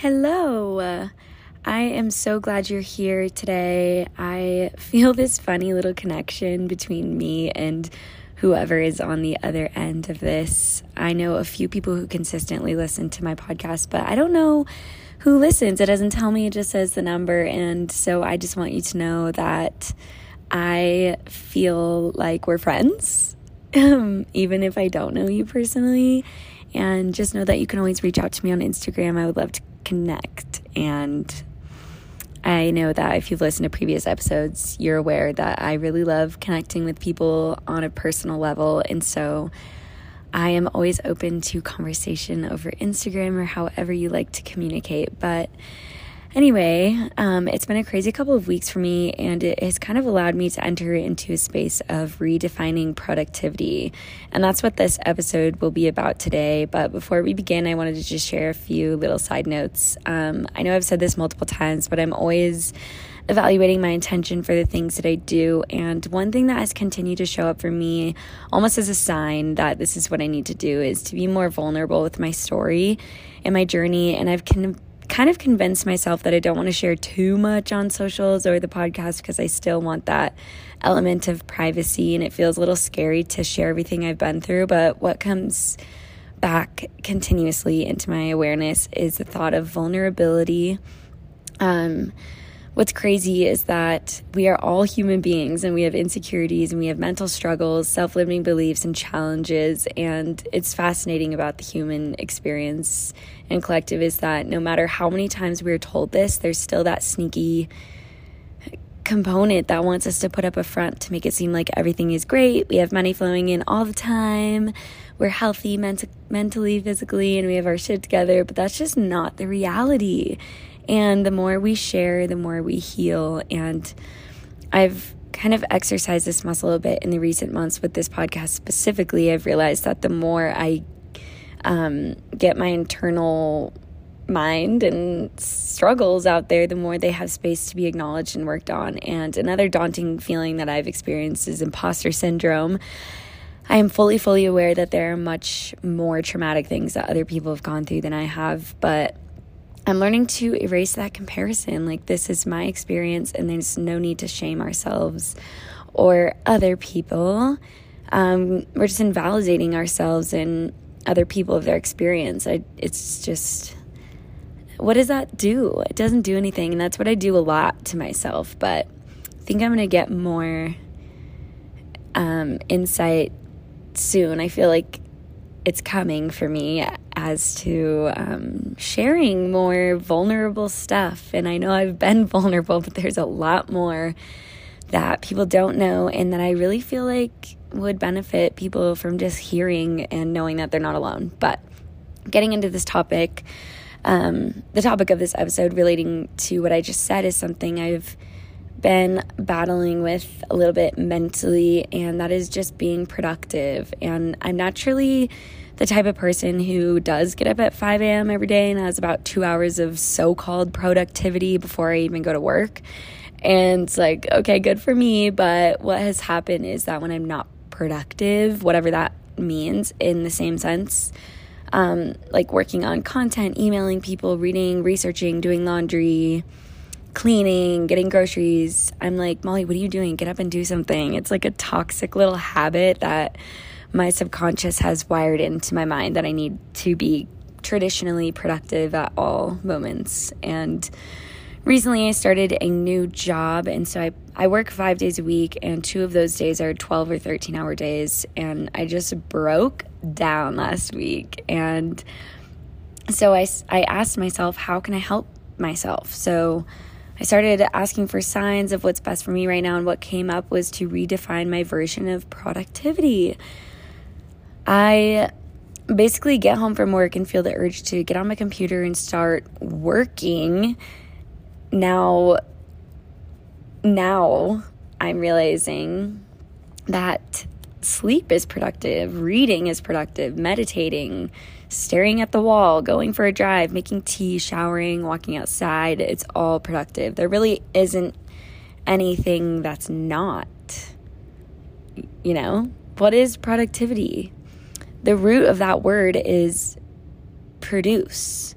Hello. I am so glad you're here today. I feel this funny little connection between me and whoever is on the other end of this. I know a few people who consistently listen to my podcast, but I don't know who listens. It doesn't tell me, it just says the number. And so I just want you to know that I feel like we're friends, um, even if I don't know you personally. And just know that you can always reach out to me on Instagram. I would love to connect. And I know that if you've listened to previous episodes, you're aware that I really love connecting with people on a personal level. And so I am always open to conversation over Instagram or however you like to communicate. But Anyway, um, it's been a crazy couple of weeks for me, and it has kind of allowed me to enter into a space of redefining productivity. And that's what this episode will be about today. But before we begin, I wanted to just share a few little side notes. Um, I know I've said this multiple times, but I'm always evaluating my intention for the things that I do. And one thing that has continued to show up for me, almost as a sign that this is what I need to do, is to be more vulnerable with my story and my journey. And I've of kind of convinced myself that I don't want to share too much on socials or the podcast because I still want that element of privacy and it feels a little scary to share everything I've been through. But what comes back continuously into my awareness is the thought of vulnerability. Um, what's crazy is that we are all human beings and we have insecurities and we have mental struggles, self limiting beliefs, and challenges. And it's fascinating about the human experience and collective is that no matter how many times we're told this, there's still that sneaky component that wants us to put up a front to make it seem like everything is great. We have money flowing in all the time. We're healthy ment- mentally, physically, and we have our shit together, but that's just not the reality. And the more we share, the more we heal. And I've kind of exercised this muscle a bit in the recent months with this podcast specifically. I've realized that the more I um, get my internal mind and struggles out there, the more they have space to be acknowledged and worked on. And another daunting feeling that I've experienced is imposter syndrome. I am fully, fully aware that there are much more traumatic things that other people have gone through than I have, but I'm learning to erase that comparison. Like, this is my experience, and there's no need to shame ourselves or other people. Um, we're just invalidating ourselves and other people of their experience. I, it's just, what does that do? It doesn't do anything. And that's what I do a lot to myself. But I think I'm going to get more um, insight soon. I feel like it's coming for me as to um, sharing more vulnerable stuff. And I know I've been vulnerable, but there's a lot more that people don't know and that I really feel like would benefit people from just hearing and knowing that they're not alone. But getting into this topic, um, the topic of this episode relating to what I just said is something I've been battling with a little bit mentally, and that is just being productive. And I'm naturally the type of person who does get up at 5 a.m. every day and has about two hours of so called productivity before I even go to work. And it's like, okay, good for me. But what has happened is that when I'm not productive, whatever that means in the same sense, um, like working on content, emailing people, reading, researching, doing laundry, cleaning, getting groceries, I'm like, Molly, what are you doing? Get up and do something. It's like a toxic little habit that my subconscious has wired into my mind that I need to be traditionally productive at all moments. And recently I started a new job and so I, I work five days a week and two of those days are 12 or 13 hour days and I just broke down last week. And so I, I asked myself how can I help myself? So I started asking for signs of what's best for me right now and what came up was to redefine my version of productivity I basically get home from work and feel the urge to get on my computer and start working now now I'm realizing that sleep is productive, reading is productive, meditating, staring at the wall, going for a drive, making tea, showering, walking outside, it's all productive. There really isn't anything that's not. You know, what is productivity? The root of that word is produce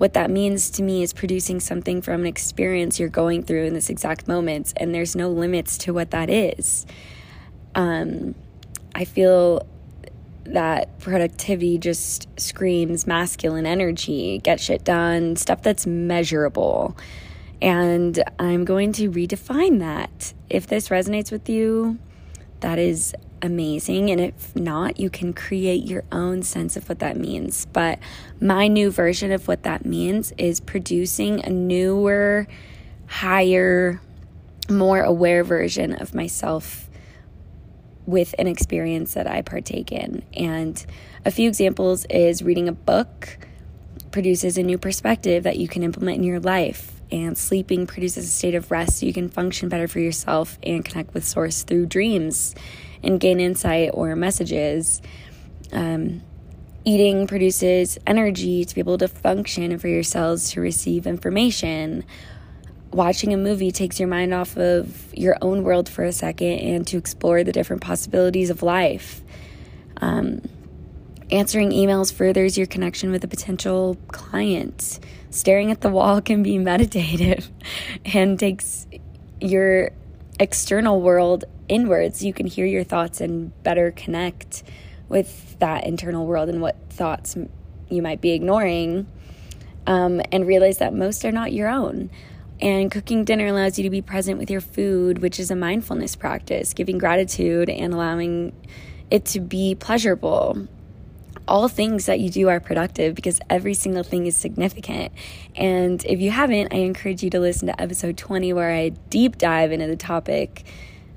what that means to me is producing something from an experience you're going through in this exact moment, and there's no limits to what that is. Um, I feel that productivity just screams masculine energy, get shit done, stuff that's measurable. And I'm going to redefine that. If this resonates with you, that is amazing. And if not, you can create your own sense of what that means. But my new version of what that means is producing a newer, higher, more aware version of myself with an experience that I partake in. And a few examples is reading a book produces a new perspective that you can implement in your life. And sleeping produces a state of rest so you can function better for yourself and connect with Source through dreams and gain insight or messages. Um, eating produces energy to be able to function and for your cells to receive information. Watching a movie takes your mind off of your own world for a second and to explore the different possibilities of life. Um, answering emails furthers your connection with a potential client. Staring at the wall can be meditative and takes your external world inwards, you can hear your thoughts and better connect with that internal world and what thoughts you might be ignoring, um, and realize that most are not your own. And cooking dinner allows you to be present with your food, which is a mindfulness practice, giving gratitude and allowing it to be pleasurable all things that you do are productive because every single thing is significant. And if you haven't, I encourage you to listen to episode 20 where I deep dive into the topic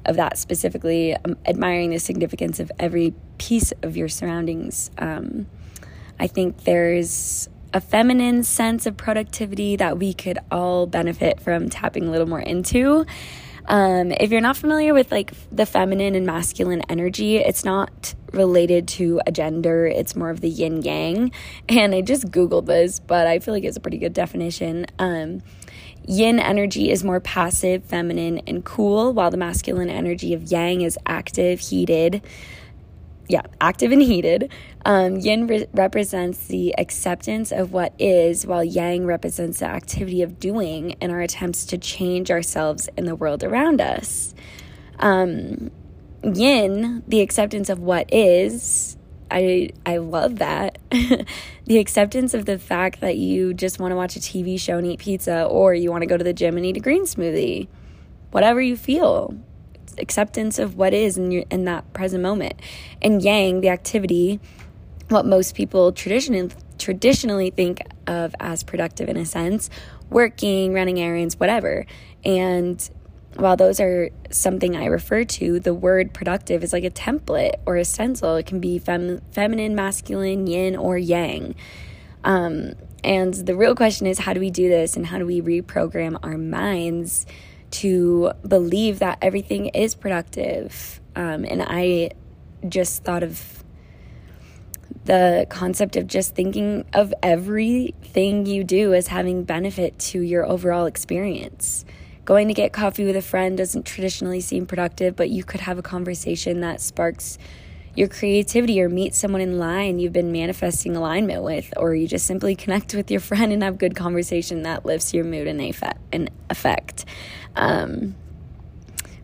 of that specifically, um, admiring the significance of every piece of your surroundings. Um, I think there's a feminine sense of productivity that we could all benefit from tapping a little more into. Um, if you're not familiar with like the feminine and masculine energy, it's not related to a gender, it's more of the yin yang. And I just Googled this, but I feel like it's a pretty good definition. Um, yin energy is more passive, feminine, and cool, while the masculine energy of yang is active, heated. Yeah, active and heated. Um, yin re- represents the acceptance of what is, while yang represents the activity of doing and our attempts to change ourselves in the world around us. Um, yin, the acceptance of what is, I I love that. the acceptance of the fact that you just want to watch a TV show and eat pizza or you want to go to the gym and eat a green smoothie. Whatever you feel acceptance of what is in your in that present moment. And yang, the activity, what most people traditionally traditionally think of as productive in a sense, working, running errands, whatever. And while those are something I refer to, the word productive is like a template or a stencil. It can be fem- feminine, masculine, yin, or yang. Um, and the real question is how do we do this and how do we reprogram our minds to believe that everything is productive. Um, and I just thought of the concept of just thinking of everything you do as having benefit to your overall experience. Going to get coffee with a friend doesn't traditionally seem productive, but you could have a conversation that sparks your creativity or meet someone in line you've been manifesting alignment with, or you just simply connect with your friend and have good conversation that lifts your mood and effect. Um,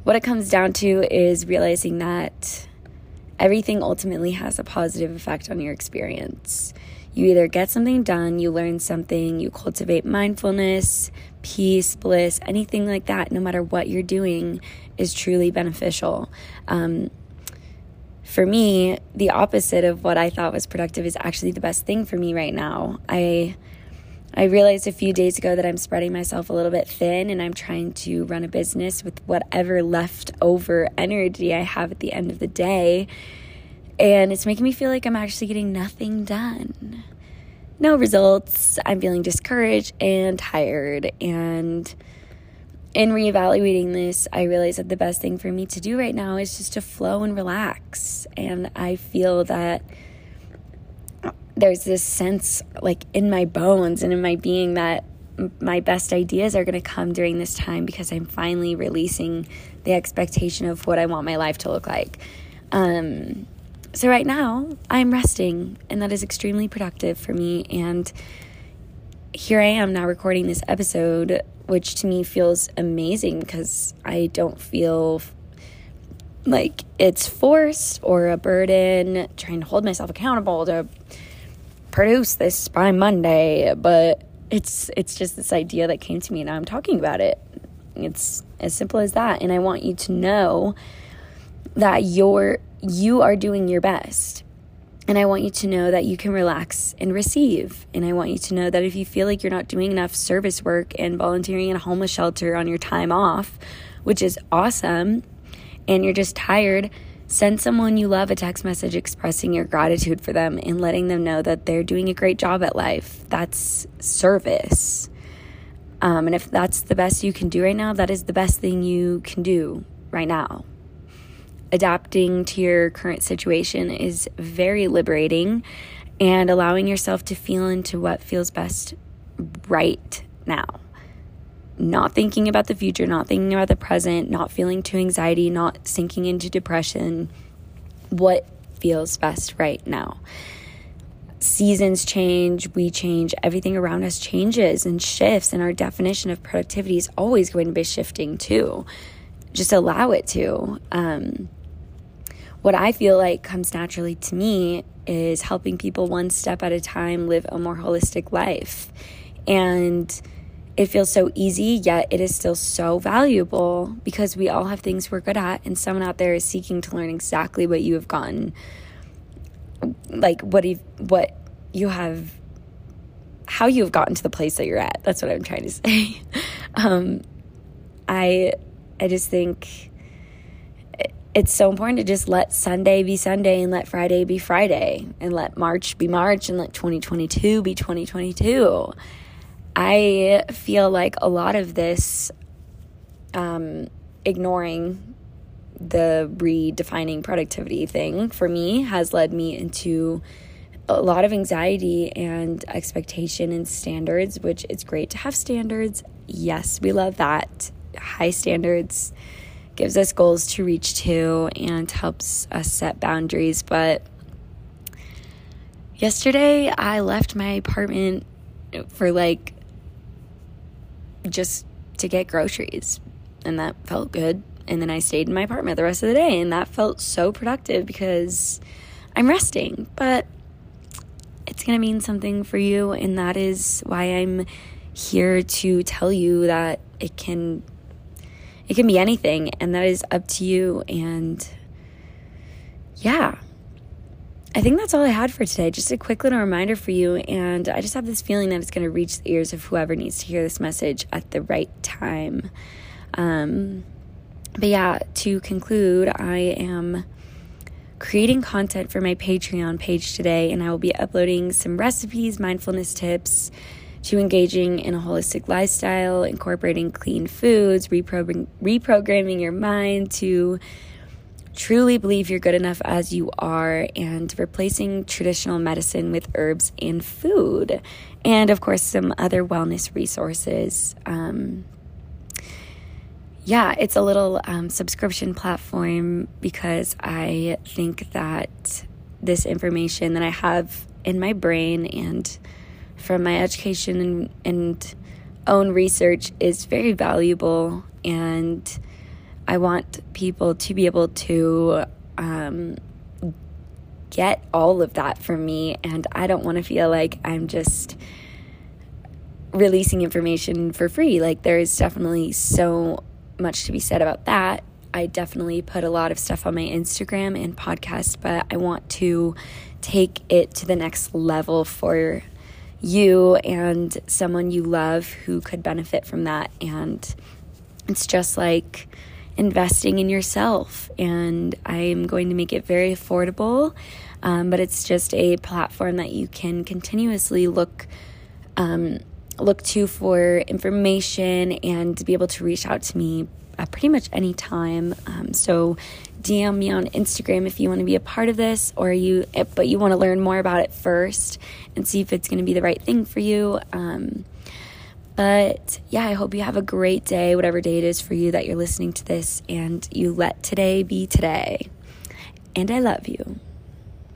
what it comes down to is realizing that everything ultimately has a positive effect on your experience. You either get something done, you learn something, you cultivate mindfulness, peace, bliss, anything like that, no matter what you're doing, is truly beneficial. Um, for me, the opposite of what I thought was productive is actually the best thing for me right now. I I realized a few days ago that I'm spreading myself a little bit thin and I'm trying to run a business with whatever leftover energy I have at the end of the day. And it's making me feel like I'm actually getting nothing done. No results. I'm feeling discouraged and tired. And in reevaluating this, I realized that the best thing for me to do right now is just to flow and relax. And I feel that there's this sense like in my bones and in my being that my best ideas are going to come during this time because I'm finally releasing the expectation of what I want my life to look like. Um, so, right now, I'm resting, and that is extremely productive for me. And here I am now recording this episode, which to me feels amazing because I don't feel like it's forced or a burden trying to hold myself accountable to produce this by Monday, but it's it's just this idea that came to me and I'm talking about it. It's as simple as that and I want you to know that you're you are doing your best. And I want you to know that you can relax and receive. And I want you to know that if you feel like you're not doing enough service work and volunteering in a homeless shelter on your time off, which is awesome, and you're just tired, send someone you love a text message expressing your gratitude for them and letting them know that they're doing a great job at life. That's service. Um, and if that's the best you can do right now, that is the best thing you can do right now adapting to your current situation is very liberating and allowing yourself to feel into what feels best right now. Not thinking about the future, not thinking about the present, not feeling too anxiety, not sinking into depression. What feels best right now? Seasons change, we change, everything around us changes and shifts, and our definition of productivity is always going to be shifting too. Just allow it to. Um, what I feel like comes naturally to me is helping people one step at a time live a more holistic life. And it feels so easy, yet it is still so valuable because we all have things we're good at, and someone out there is seeking to learn exactly what you have gotten, like what you what you have, how you have gotten to the place that you're at. That's what I'm trying to say. um, I I just think it's so important to just let Sunday be Sunday and let Friday be Friday and let March be March and let 2022 be 2022. I feel like a lot of this um, ignoring the redefining productivity thing for me has led me into a lot of anxiety and expectation and standards, which it's great to have standards. Yes, we love that. High standards gives us goals to reach to and helps us set boundaries. But yesterday, I left my apartment for like just to get groceries, and that felt good. And then I stayed in my apartment the rest of the day, and that felt so productive because I'm resting. But it's going to mean something for you, and that is why I'm here to tell you that it can it can be anything, and that is up to you. And yeah, I think that's all I had for today. Just a quick little reminder for you. And I just have this feeling that it's going to reach the ears of whoever needs to hear this message at the right time. Um, but yeah, to conclude, I am creating content for my Patreon page today, and I will be uploading some recipes, mindfulness tips, to engaging in a holistic lifestyle, incorporating clean foods, reprogram- reprogramming your mind to truly believe you're good enough as you are, and replacing traditional medicine with herbs and food. And of course, some other wellness resources. Um, yeah, it's a little um, subscription platform because I think that this information that I have in my brain and from my education and, and own research is very valuable and I want people to be able to um, get all of that from me and I don't want to feel like I'm just releasing information for free like there is definitely so much to be said about that I definitely put a lot of stuff on my Instagram and podcast but I want to take it to the next level for you and someone you love who could benefit from that. And it's just like investing in yourself. And I'm going to make it very affordable, um, but it's just a platform that you can continuously look. Um, look to for information and to be able to reach out to me at pretty much any time. Um, so DM me on Instagram if you want to be a part of this or you but you want to learn more about it first and see if it's going to be the right thing for you. Um, but yeah, I hope you have a great day, whatever day it is for you that you're listening to this, and you let today be today. And I love you.